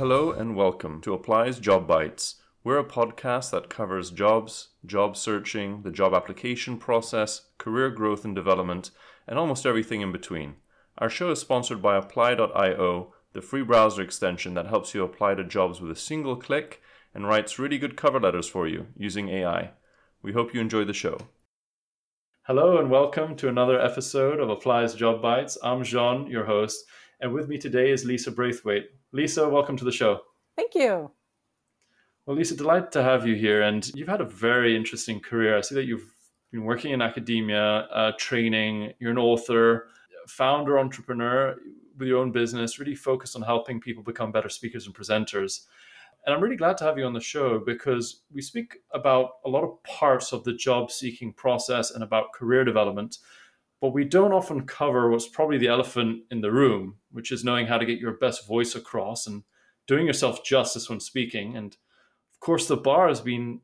Hello and welcome to Apply's Job Bites. We're a podcast that covers jobs, job searching, the job application process, career growth and development, and almost everything in between. Our show is sponsored by Apply.io, the free browser extension that helps you apply to jobs with a single click and writes really good cover letters for you using AI. We hope you enjoy the show. Hello and welcome to another episode of Apply's Job Bites. I'm Jean, your host, and with me today is Lisa Braithwaite. Lisa, welcome to the show. Thank you. Well, Lisa, delighted to have you here. And you've had a very interesting career. I see that you've been working in academia, uh, training, you're an author, founder, entrepreneur with your own business, really focused on helping people become better speakers and presenters. And I'm really glad to have you on the show because we speak about a lot of parts of the job seeking process and about career development, but we don't often cover what's probably the elephant in the room, which is knowing how to get your best voice across and doing yourself justice when speaking. And of course, the bar has been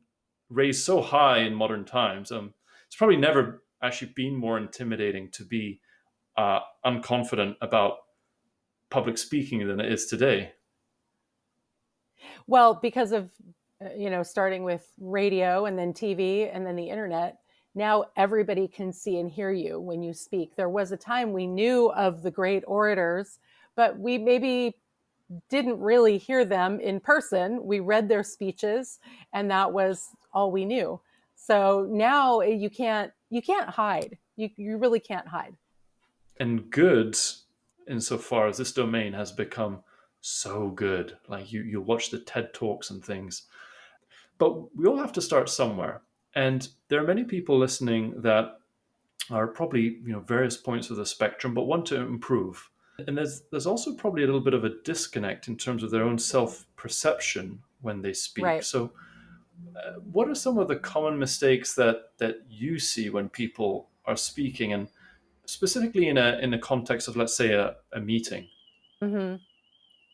raised so high in modern times. Um, it's probably never actually been more intimidating to be uh, unconfident about public speaking than it is today. Well, because of uh, you know starting with radio and then TV and then the internet, now everybody can see and hear you when you speak. There was a time we knew of the great orators, but we maybe didn't really hear them in person. We read their speeches and that was all we knew. So now you can't you can't hide. You you really can't hide. And good insofar as this domain has become so good. Like you you watch the TED Talks and things. But we all have to start somewhere. And there are many people listening that are probably, you know, various points of the spectrum but want to improve. And there's there's also probably a little bit of a disconnect in terms of their own self-perception when they speak. Right. So uh, what are some of the common mistakes that that you see when people are speaking and specifically in a in the context of let's say a, a meeting hmm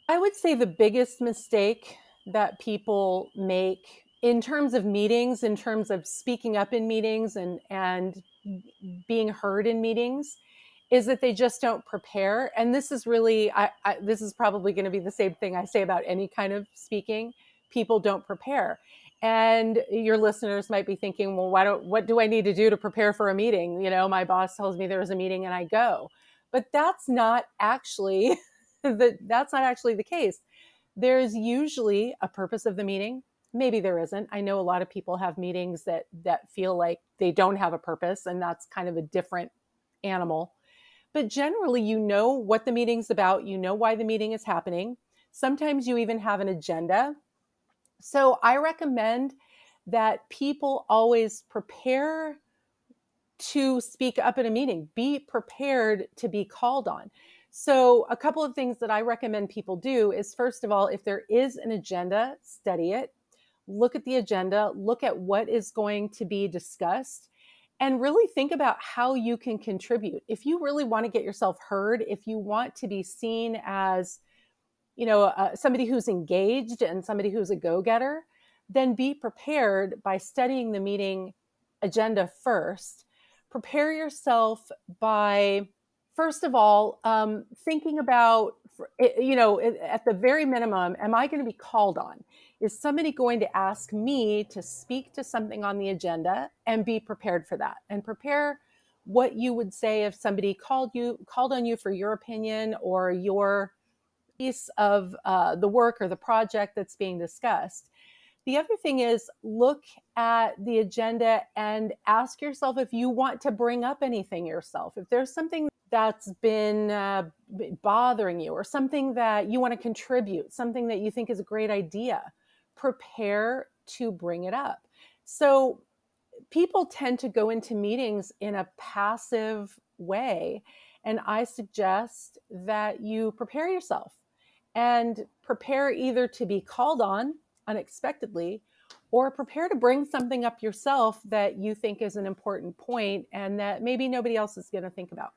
I would say the biggest mistake that people make in terms of meetings, in terms of speaking up in meetings and and being heard in meetings, is that they just don't prepare. And this is really, I, I this is probably going to be the same thing I say about any kind of speaking. People don't prepare. And your listeners might be thinking, well, why don't, what do I need to do to prepare for a meeting? You know, my boss tells me there's a meeting and I go. But that's not actually the, that's not actually the case. There's usually a purpose of the meeting. Maybe there isn't. I know a lot of people have meetings that that feel like they don't have a purpose, and that's kind of a different animal. But generally, you know what the meeting's about. You know why the meeting is happening. Sometimes you even have an agenda. So I recommend that people always prepare to speak up at a meeting, be prepared to be called on. So, a couple of things that I recommend people do is first of all, if there is an agenda, study it, look at the agenda, look at what is going to be discussed, and really think about how you can contribute. If you really want to get yourself heard, if you want to be seen as you know, uh, somebody who's engaged and somebody who's a go-getter, then be prepared by studying the meeting agenda first. Prepare yourself by first of all, um, thinking about, Eh, eh, you know, eh, at the very minimum, am I going to be called on? Is somebody going to ask me to speak to something on the agenda and be prepared for that and prepare what you would say if somebody called you, called on you for your opinion or your piece of uh, the work or the project that's being discussed. The other thing is look at the agenda and ask yourself if you want to bring up anything yourself. If there's something that's been uh, bothering you or something that you want to contribute, something that you think is a great idea, prepare to bring it up. So people tend to go into meetings in a passive way. And I suggest that you prepare yourself and prepare either to be called on unexpectedly or prepare to bring something up yourself that you think is an important point and that maybe nobody else is going to think about.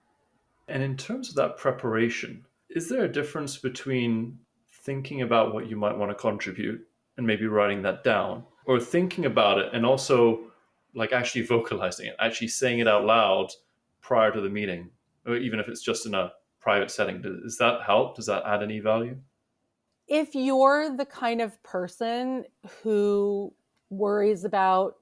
And in terms of that preparation, is there a difference between thinking about what you might want to contribute and maybe writing that down, or thinking about it and also like actually vocalizing it, actually saying it out loud prior to the meeting, or even if it's just in a private setting? Does that help? Does that add any value? if you're the kind of person who worries about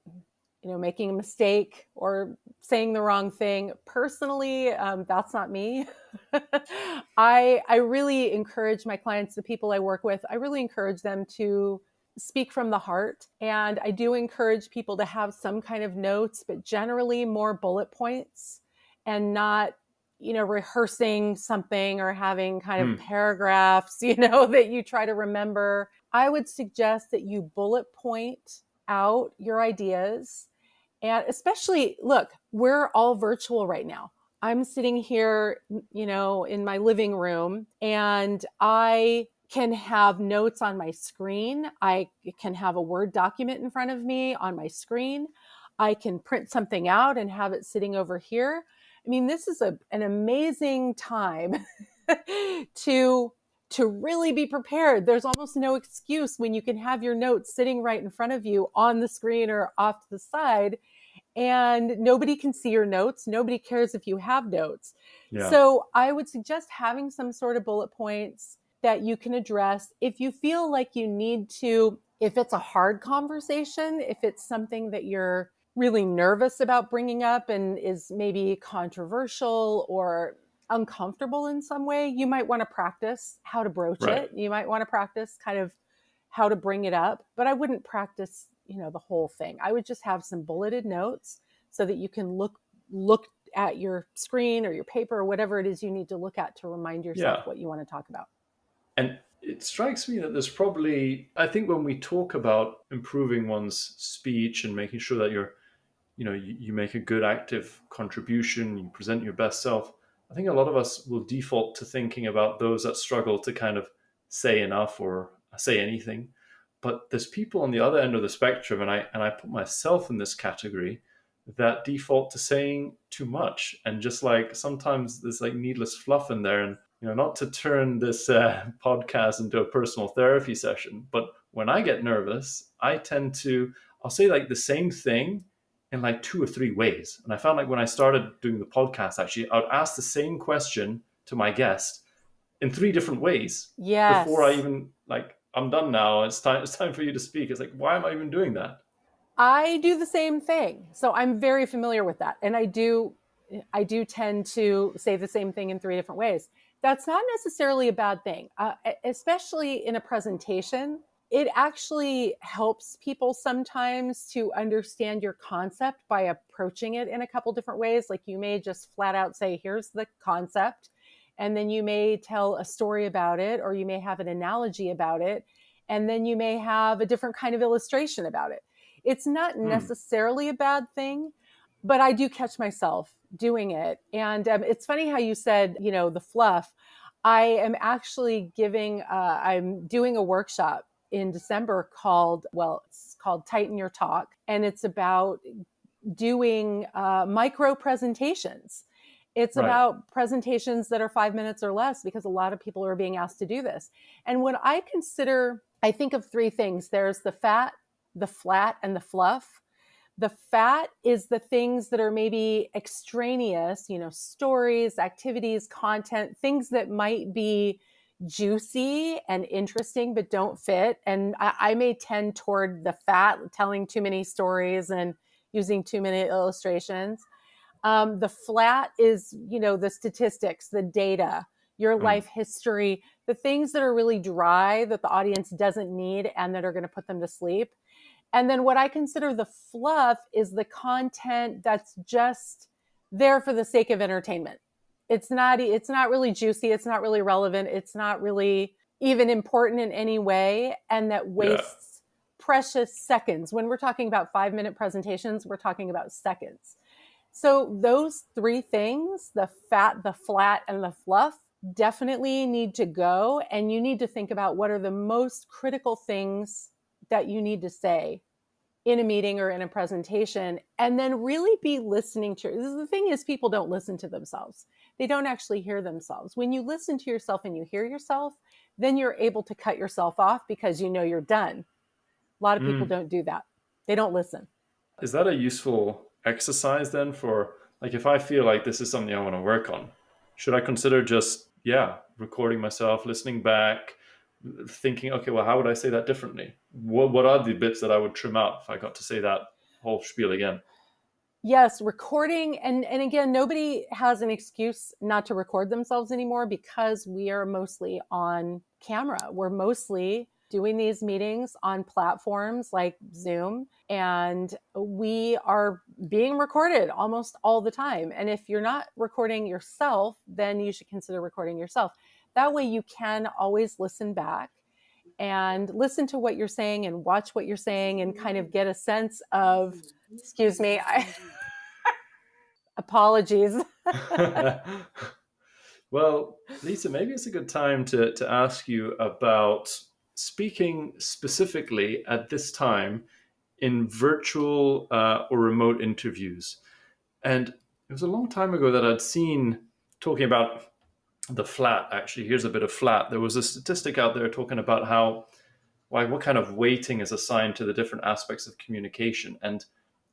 you know making a mistake or saying the wrong thing. Personally um, that's not me. I i really encourage my clients the people i work with i really encourage them to speak from the heart. And i do encourage people to have some kind of notes but generally more bullet points and not you know rehearsing something or having kind of hmm. paragraphs you know that you try to remember. I would suggest that you bullet point out your ideas and especially look we're all virtual right now. I'm sitting here you know in my living room and i can have notes on my screen. I can have a word document in front of me on my screen. I can print something out and have it sitting over here. I mean this is a, an amazing time to to really be prepared. There's almost no excuse when you can have your notes sitting right in front of you on the screen or off to the side and nobody can see your notes. Nobody cares if you have notes. Yeah. So I would suggest having some sort of bullet points that you can address if you feel like you need to, if it's a hard conversation, if it's something that you're really nervous about bringing up and is maybe controversial or uncomfortable in some way, you might want to practice how to broach right. it. You might want to practice kind of how to bring it up, but I wouldn't practice, you know, the whole thing. I would just have some bulleted notes so that you can look look at your screen or your paper or whatever it is you need to look at to remind yourself yeah. what you want to talk about. And it strikes me that there's probably I think when we talk about improving one's speech and making sure that you're you know you, you make a good active contribution, you present your best self, I think a lot of us will default to thinking about those that struggle to kind of say enough or say anything. But there's people on the other end of the spectrum, and I and I put myself in this category that default to saying too much, and just like sometimes there's like needless fluff in there, and you know, not to turn this uh, podcast into a personal therapy session, but when I get nervous, I tend to I'll say like the same thing in like two or three ways. And I found like when I started doing the podcast, actually, I would ask the same question to my guest in three different ways. Yeah. Before I even like, I'm done now. It's time. It's time for you to speak. It's like, why am I even doing that? I do the same thing. So I'm very familiar with that, and I do. I do tend to say the same thing in three different ways. That's not necessarily a bad thing, uh, especially in a presentation it actually helps people sometimes to understand your concept by approaching it in a couple different ways. Like you may just flat out say, here's the concept. And then you may tell a story about it, or you may have an analogy about it. And then you may have a different kind of illustration about it. It's not hmm. necessarily a bad thing, but I do catch myself doing it. And um, it's funny how you said, you know, the fluff. I am actually giving, uh, I'm doing a workshop in December called, well, it's called Tighten Your Talk. And it's about doing uh, micro presentations. It's right. about presentations that are five minutes or less because a lot of people are being asked to do this. And when I consider, I think of three things there's the fat, the flat, and the fluff. The fat is the things that are maybe extraneous, you know, stories, activities, content, things that might be juicy and interesting but don't fit and I, I, may tend toward the fat telling too many stories and using too many illustrations um, the flat is you know the statistics the data your mm. life history the things that are really dry that the audience doesn't need and that are going to put them to sleep and then what i consider the fluff is the content that's just there for the sake of entertainment it's not it's not really juicy it's not really relevant it's not really even important in any way and that wastes yeah. precious seconds when we're talking about 5 minute presentations we're talking about seconds so those three things the fat the flat and the fluff definitely need to go and you need to think about what are the most critical things that you need to say in a meeting or in a presentation and then really be listening to the thing is people don't listen to themselves. They don't actually hear themselves. When you listen to yourself and you hear yourself then you're able to cut yourself off because you know you're done. A lot of people mm. don't do that. They don't listen. Is that a useful exercise then for like if i feel like this is something i want to work on should i consider just yeah recording myself listening back thinking, okay, well, how would I say that differently? What, what are the bits that I would trim out if I got to say that whole spiel again? Yes, recording and and again nobody has an excuse not to record themselves anymore because we are mostly on camera. We're mostly doing these meetings on platforms like Zoom and we are being recorded almost all the time. And if you're not recording yourself, then you should consider recording yourself. That way you can always listen back and listen to what you're saying and watch what you're saying and kind of get a sense of excuse me I, apologies well lisa maybe it's a good time to, to ask you about speaking specifically at this time in virtual uh, or remote interviews. And it was a long time ago that i'd seen talking about the flat actually. Here's a bit of flat. There was a statistic out there talking about how like what kind of weighting is assigned to the different aspects of communication. And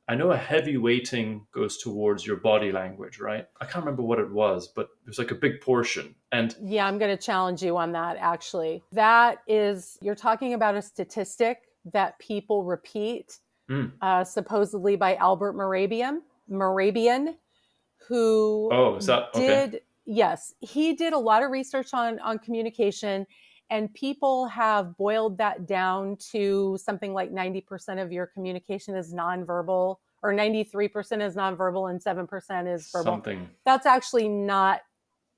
i know a heavy weighting goes towards your body language right i can't remember what it was but it was like a big portion and yeah i'm going to challenge you on that actually that is you're talking about a statistic that people repeat mm. uh, supposedly by albert mehrabian Morabian, who oh, is that, okay. did yes, he did a lot of research on on communication and people have boiled that down to something like 90% of your communication is nonverbal or 93% is nonverbal and 7% is verbal. Something. That's actually not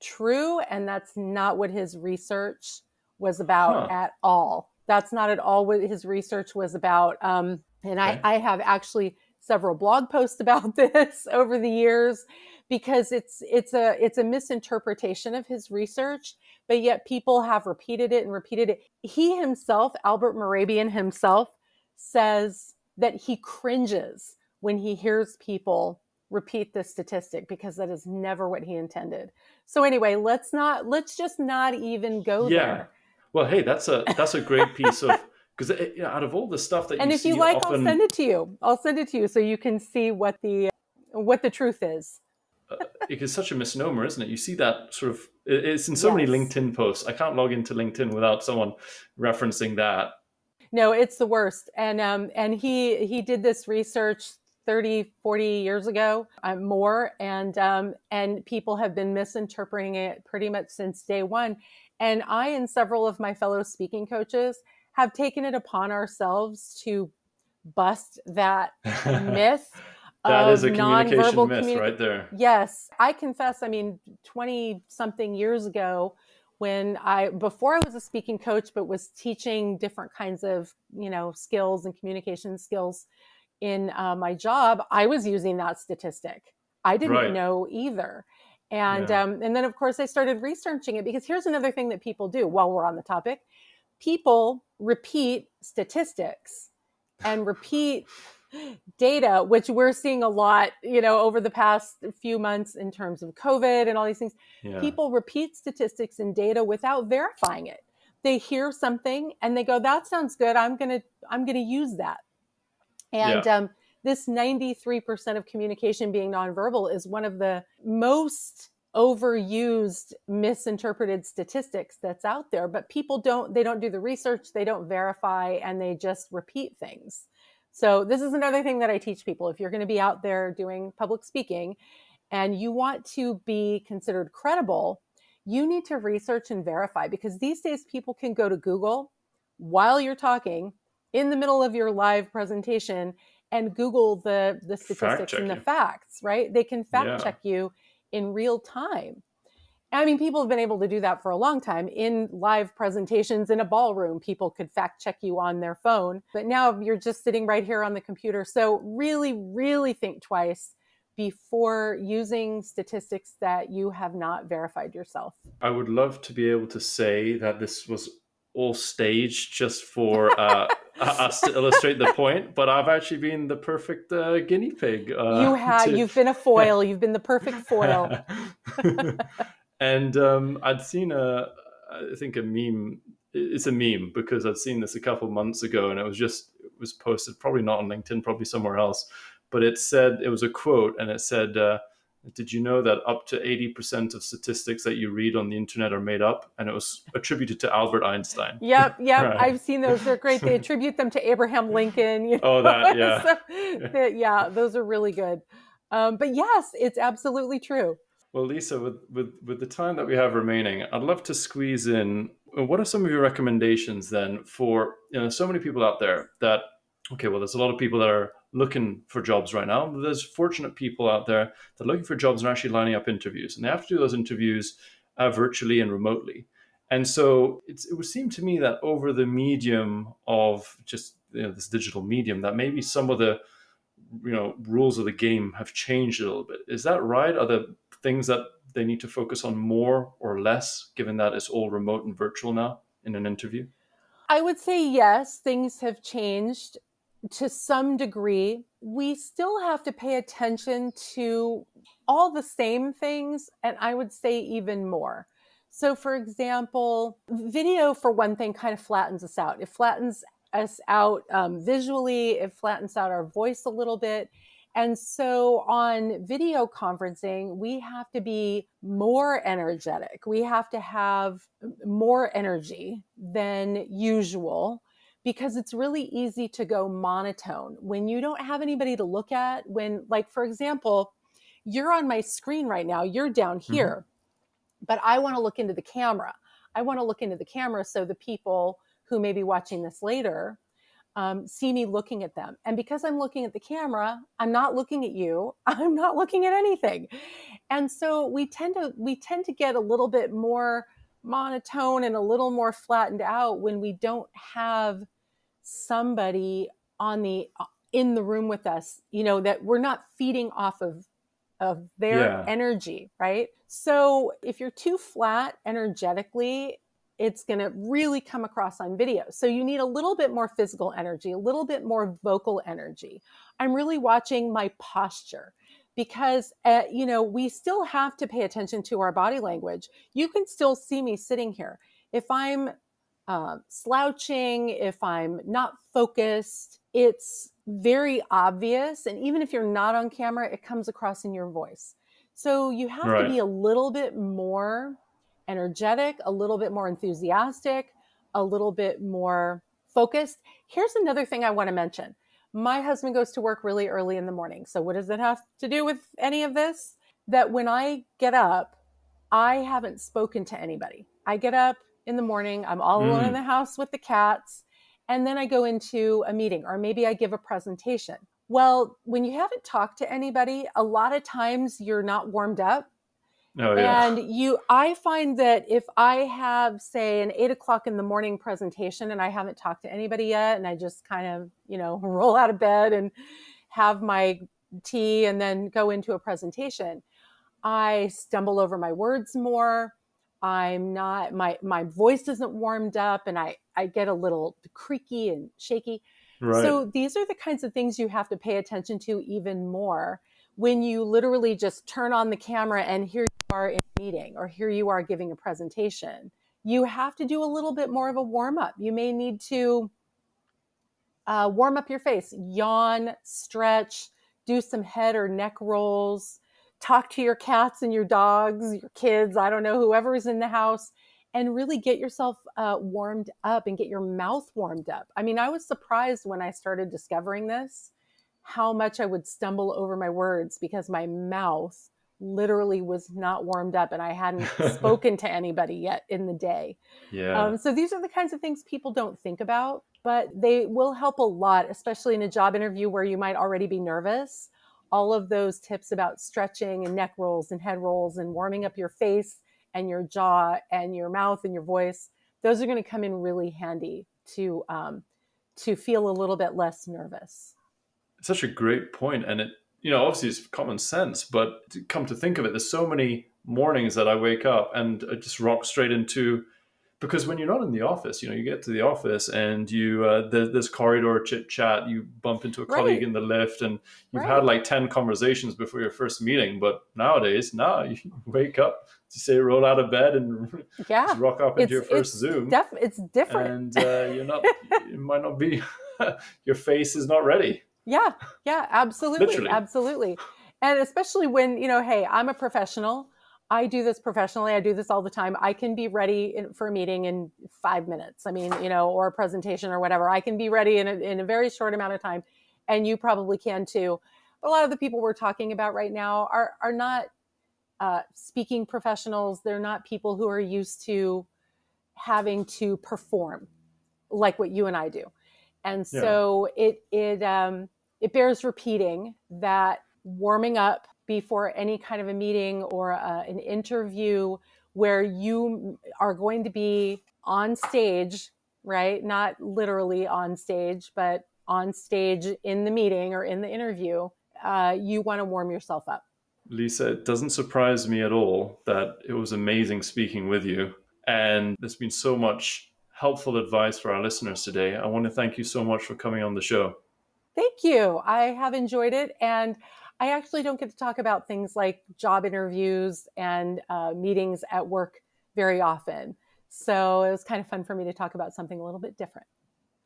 true and that's not what his research was about huh. at all. That's not at all what his research was about. Um, and okay. I, I have actually several blog posts about this over the years because it's it's a it's a misinterpretation of his research but yet people have repeated it and repeated it he himself albert mehrabian himself says that he cringes when he hears people repeat this statistic because that is never what he intended so anyway let's not let's just not even go there. yeah. there well hey that's a that's a great piece of because you know, out of all the stuff that and you if you like often... i'll send it to you i'll send it to you so you can see what the what the truth is uh, it's such a misnomer, isn't it? You see that sort of it's in so yes. many LinkedIn posts. I can't log into LinkedIn without someone referencing that. No, it's the worst. And um and he he did this research 30 40 years ago uh, more and um and people have been misinterpreting it pretty much since day 1 and I and several of my fellow speaking coaches have taken it upon ourselves to bust that myth that is a communication myth communi- right there. Yes. I confess, I mean, 20 something years ago, when I, before I was a speaking coach, but was teaching different kinds of, you know, skills and communication skills in uh, my job, I was using that statistic. I didn't right. know either. And, yeah. um, and then, of course, I started researching it because here's another thing that people do while we're on the topic people repeat statistics and repeat data, which we're seeing a lot, you know, over the past few months in terms of COVID and all these things. Yeah. People repeat statistics and data without verifying it. They hear something and they go, "That sounds good. I'm gonna I'm gonna use that." And yeah. um, this 93% of communication being nonverbal is one of the most overused misinterpreted statistics that's out there but people don't they don't do the research they don't verify and they just repeat things so, this is another thing that I teach people. If you're going to be out there doing public speaking and you want to be considered credible, you need to research and verify because these days people can go to Google while you're talking in the middle of your live presentation and Google the, the statistics and the facts, right? They can fact yeah. check you in real time. I mean, people have been able to do that for a long time in live presentations in a ballroom. People could fact check you on their phone, but now you're just sitting right here on the computer. So, really, really think twice before using statistics that you have not verified yourself. I would love to be able to say that this was all staged just for uh, us to illustrate the point, but I've actually been the perfect uh, guinea pig. Uh, you have. To... You've been a foil. You've been the perfect foil. and um, I'd seen a, I think a meme. It's a meme because I'd seen this a couple months ago, and it was just it was posted probably not on LinkedIn, probably somewhere else. But it said it was a quote, and it said, uh, Did you know that up to 80% of statistics that you read on the internet are made up? And it was attributed to Albert Einstein. Yep, yep. Right. I've seen those. They're great. They attribute them to Abraham Lincoln. You know? Oh, that, yeah. so, yeah, those are really good. Um, but yes, it's absolutely true. Well, Lisa, with, with, with the time that we have remaining, I'd love to squeeze in uh, what are some of your recommendations then for you know so many people out there that okay well there's a lot of people that are looking for jobs right now there's fortunate people out there that are looking for jobs and actually lining up interviews and they have to do those interviews uh, virtually and remotely. And so it would seem to me that over the medium of just you know, this digital medium that maybe some of the you know rules of the game have changed a little bit. Is that right? Are there things that they need to focus on more or less, given that it's all remote and virtual now in an interview? I would say yes, things have changed to some degree. We still have to pay attention to all the same things, and I would say even more. So, for example, video, for one thing, kind of flattens us out. It flattens us out um, visually, it flattens out our voice a little bit. And so on video conferencing, we have to be more energetic. We have to have more energy than usual because it's really easy to go monotone when you don't have anybody to look at. When, like, for example, you're on my screen right now, you're down mm-hmm. here, mm-hmm. but I want to look into the camera. I want to look into the camera so the people who may be watching this later um, see me looking at them. And because I'm looking at the camera, I'm not looking at you. I'm not looking at anything. And so we tend to we tend to get a little bit more monotone and a little more flattened out when we don't have somebody on the uh, in the room with us, you know, that we're not feeding off of of their yeah. energy, right? So if you're too flat energetically, it's going to really come across on video. So you need a little bit more physical energy, a little bit more vocal energy. I'm really watching my posture because uh, you know we still have to pay attention to our body language. You can still see me sitting here. If I'm uh, slouching, if I'm not focused, it's very obvious. And even if you're not on camera, it comes across in your voice. So you have right. to be a little bit more energetic, a little bit more enthusiastic, a little bit more focused. Here's another thing I want to mention. My husband goes to work really early in the morning. So, what does it have to do with any of this? That when I get up, I haven't spoken to anybody. I get up in the morning, I'm all mm. alone in mm. the house with the cats, and then I go into a meeting or maybe I give a presentation. Well, when you haven't talked to anybody, a lot of times you're not warmed up Oh, yeah. And you, I find that if I have, say, an eight o'clock in the morning presentation and I haven't talked to anybody yet, and I just kind of, you know, roll out of bed and have my tea and then go into a presentation, I stumble over my words more. I'm not my my voice isn't warmed up, and I I get a little creaky and shaky. Right. So these are the kinds of things you have to pay attention to even more when you literally just turn on the camera and here you are in a meeting or here you are giving a presentation, you have to do a little bit more of a warm up. You may need to uh, warm up your face, yawn, stretch, do some head or neck rolls, talk to your cats and your dogs, your kids, I don't know, whoever is in the house, and really get yourself uh, warmed up and get your mouth warmed up. I mean, I was surprised when I started discovering this how much I would stumble over my words because my mouth literally was not warmed up and I hadn't spoken to anybody yet in the day. Yeah. Um, so these are the kinds of things people don't think about, but they will help a lot, especially in a job interview where you might already be nervous. All of those tips about stretching and neck rolls and head rolls and warming up your face and your jaw and your mouth and your voice, those are going to come in really handy to um, to feel a little bit less nervous. Such a great point, and it you know, obviously it's common sense, but to come to think of it, there's so many mornings that I wake up and I just rock straight into because when you're not in the office, you know, you get to the office and you uh, there's this corridor chit chat, you bump into a right. colleague in the lift, and you've right. had like ten conversations before your first meeting. But nowadays, now nah, you wake up, you say roll out of bed and yeah, rock up into it's, your first it's Zoom. Def- it's different, and uh, you're not. it might not be. your face is not ready. Yeah, yeah, absolutely, Literally. absolutely. and especially when you know hey i'm a professional i do this professionally i do this all the time i can be ready in, for a meeting in five minutes i mean you know or a presentation or whatever i can be ready in a, in a very short amount of time and you probably can too but a lot of the people we're talking about right now are are not uh, speaking professionals they're not people who are used to having to perform like what you and i do and so yeah. it it um, it bears repeating that warming up before any kind of a meeting or a, an interview where you are going to be on stage, right? Not literally on stage, but on stage in the meeting or in the interview, uh, you want to warm yourself up. Lisa, it doesn't surprise me at all that it was amazing speaking with you. And there's been so much helpful advice for our listeners today. I want to thank you so much for coming on the show. Thank you. I have enjoyed it. And I actually don't get to talk about things like job interviews and uh, meetings at work very often. So it was kind of fun for me to talk about something a little bit different.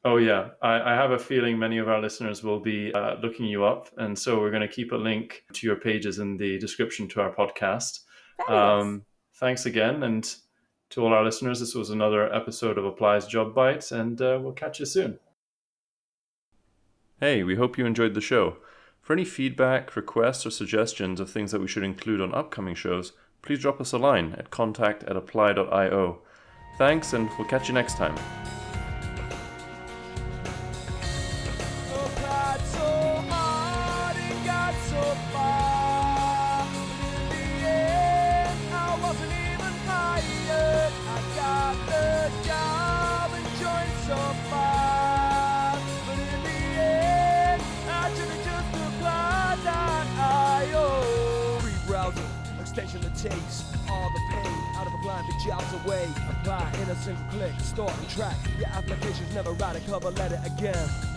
Oh, yeah. I, I have a feeling many of our listeners will be uh, looking you up. And so we're going to keep a link to your pages in the description to our podcast. Um, thanks again. And to all our listeners, this was another episode of Apply's Job Bites, and uh, we'll catch you soon. Hey, we hope you enjoyed the show. For any feedback, requests, or suggestions of things that we should include on upcoming shows, please drop us a line at contact at apply.io. Thanks, and we'll catch you next time. Taste all the pain out of applying the jobs away. Apply in a single click, start and track. Your application's never write a cover letter again.